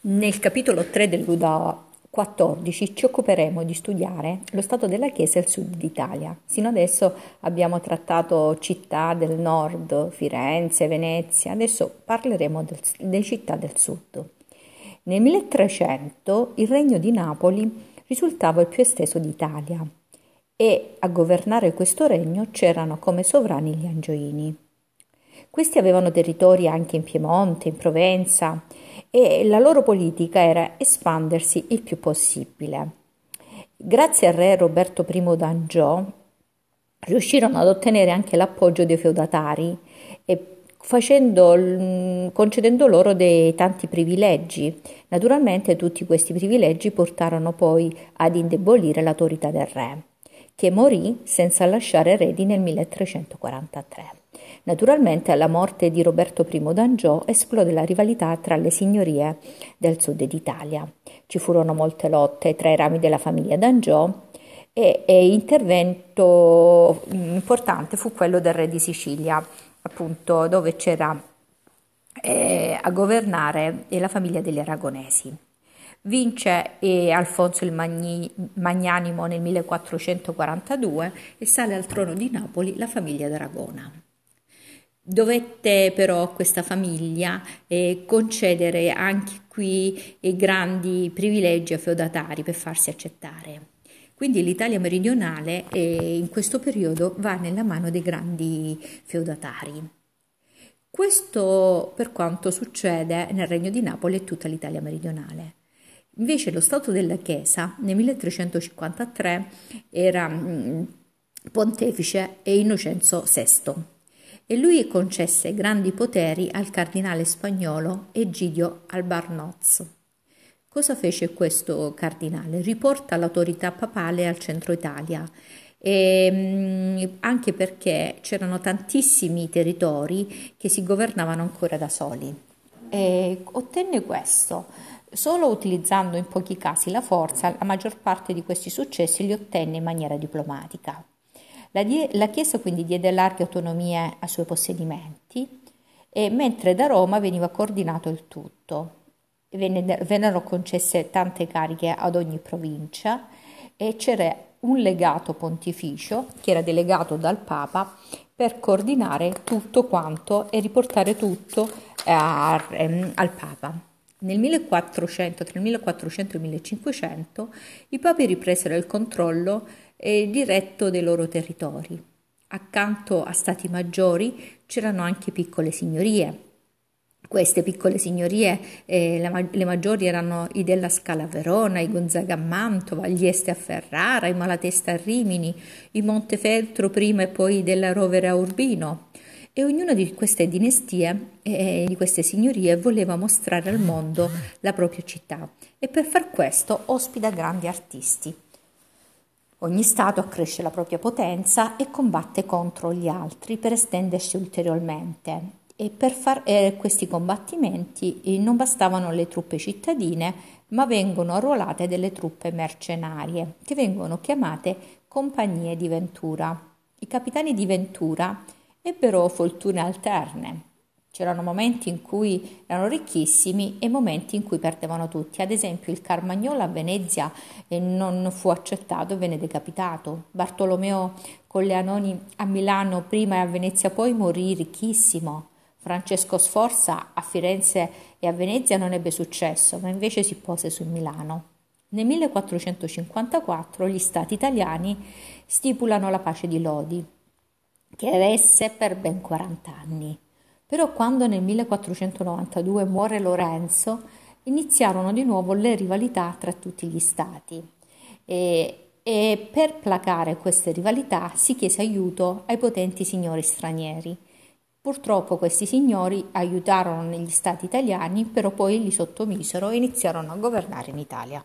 Nel capitolo 3 del Buddha 14 ci occuperemo di studiare lo stato della Chiesa il sud d'Italia. Sino adesso abbiamo trattato città del nord, Firenze, Venezia, adesso parleremo del, delle città del sud. Nel 1300 il regno di Napoli risultava il più esteso d'Italia e a governare questo regno c'erano come sovrani gli Angioini. Questi avevano territori anche in Piemonte, in Provenza e la loro politica era espandersi il più possibile. Grazie al re Roberto I d'Angiò riuscirono ad ottenere anche l'appoggio dei feudatari e facendo, concedendo loro dei tanti privilegi. Naturalmente tutti questi privilegi portarono poi ad indebolire l'autorità del re, che morì senza lasciare eredi nel 1343. Naturalmente alla morte di Roberto I d'Angiò esplode la rivalità tra le signorie del sud d'Italia. Ci furono molte lotte tra i rami della famiglia d'Angiò e, e intervento importante fu quello del re di Sicilia, appunto dove c'era eh, a governare la famiglia degli aragonesi. Vince eh, Alfonso il Magni, Magnanimo nel 1442 e sale al trono di Napoli la famiglia d'Aragona. Dovette però questa famiglia eh, concedere anche qui eh, grandi privilegi ai feudatari per farsi accettare. Quindi l'Italia meridionale eh, in questo periodo va nella mano dei grandi feudatari. Questo per quanto succede nel Regno di Napoli e tutta l'Italia meridionale. Invece lo Stato della Chiesa nel 1353 era mh, mm, pontefice e Innocenzo VI e lui concesse grandi poteri al cardinale spagnolo Egidio Albarnoz. Cosa fece questo cardinale? Riporta l'autorità papale al centro Italia, e, mm, anche perché c'erano tantissimi territori che si governavano ancora da soli. E ottenne questo solo utilizzando in pochi casi la forza, la maggior parte di questi successi li ottenne in maniera diplomatica. La, die- la Chiesa quindi diede larghe autonomie ai suoi possedimenti, e mentre da Roma veniva coordinato il tutto. Venne, vennero concesse tante cariche ad ogni provincia e c'era un legato pontificio che era delegato dal Papa per coordinare tutto quanto e riportare tutto eh, a, ehm, al Papa. Nel 1400, tra il 1400 e il 1500, i papi ripresero il controllo e diretto dei loro territori. Accanto a stati maggiori c'erano anche piccole signorie. Queste piccole signorie, eh, la, le maggiori erano i della Scala Verona, i Gonzaga a Mantova, gli Este a Ferrara, i Malatesta a Rimini, i Montefeltro prima e poi della Rovere a Urbino. E ognuna di queste dinastie eh, di queste signorie voleva mostrare al mondo la propria città e per far questo ospita grandi artisti. Ogni Stato accresce la propria potenza e combatte contro gli altri per estendersi ulteriormente. E per fare eh, questi combattimenti eh, non bastavano le truppe cittadine, ma vengono arruolate delle truppe mercenarie, che vengono chiamate compagnie di Ventura. I capitani di Ventura ebbero fortune alterne, C'erano momenti in cui erano ricchissimi e momenti in cui perdevano tutti. Ad esempio il Carmagnolo a Venezia eh, non fu accettato e venne decapitato. Bartolomeo Colleanoni a Milano prima e a Venezia poi morì ricchissimo. Francesco Sforza a Firenze e a Venezia non ebbe successo, ma invece si pose su Milano. Nel 1454 gli stati italiani stipulano la pace di Lodi, che resse per ben 40 anni. Però quando nel 1492 muore Lorenzo, iniziarono di nuovo le rivalità tra tutti gli stati e, e per placare queste rivalità si chiese aiuto ai potenti signori stranieri. Purtroppo questi signori aiutarono negli stati italiani, però poi li sottomisero e iniziarono a governare in Italia.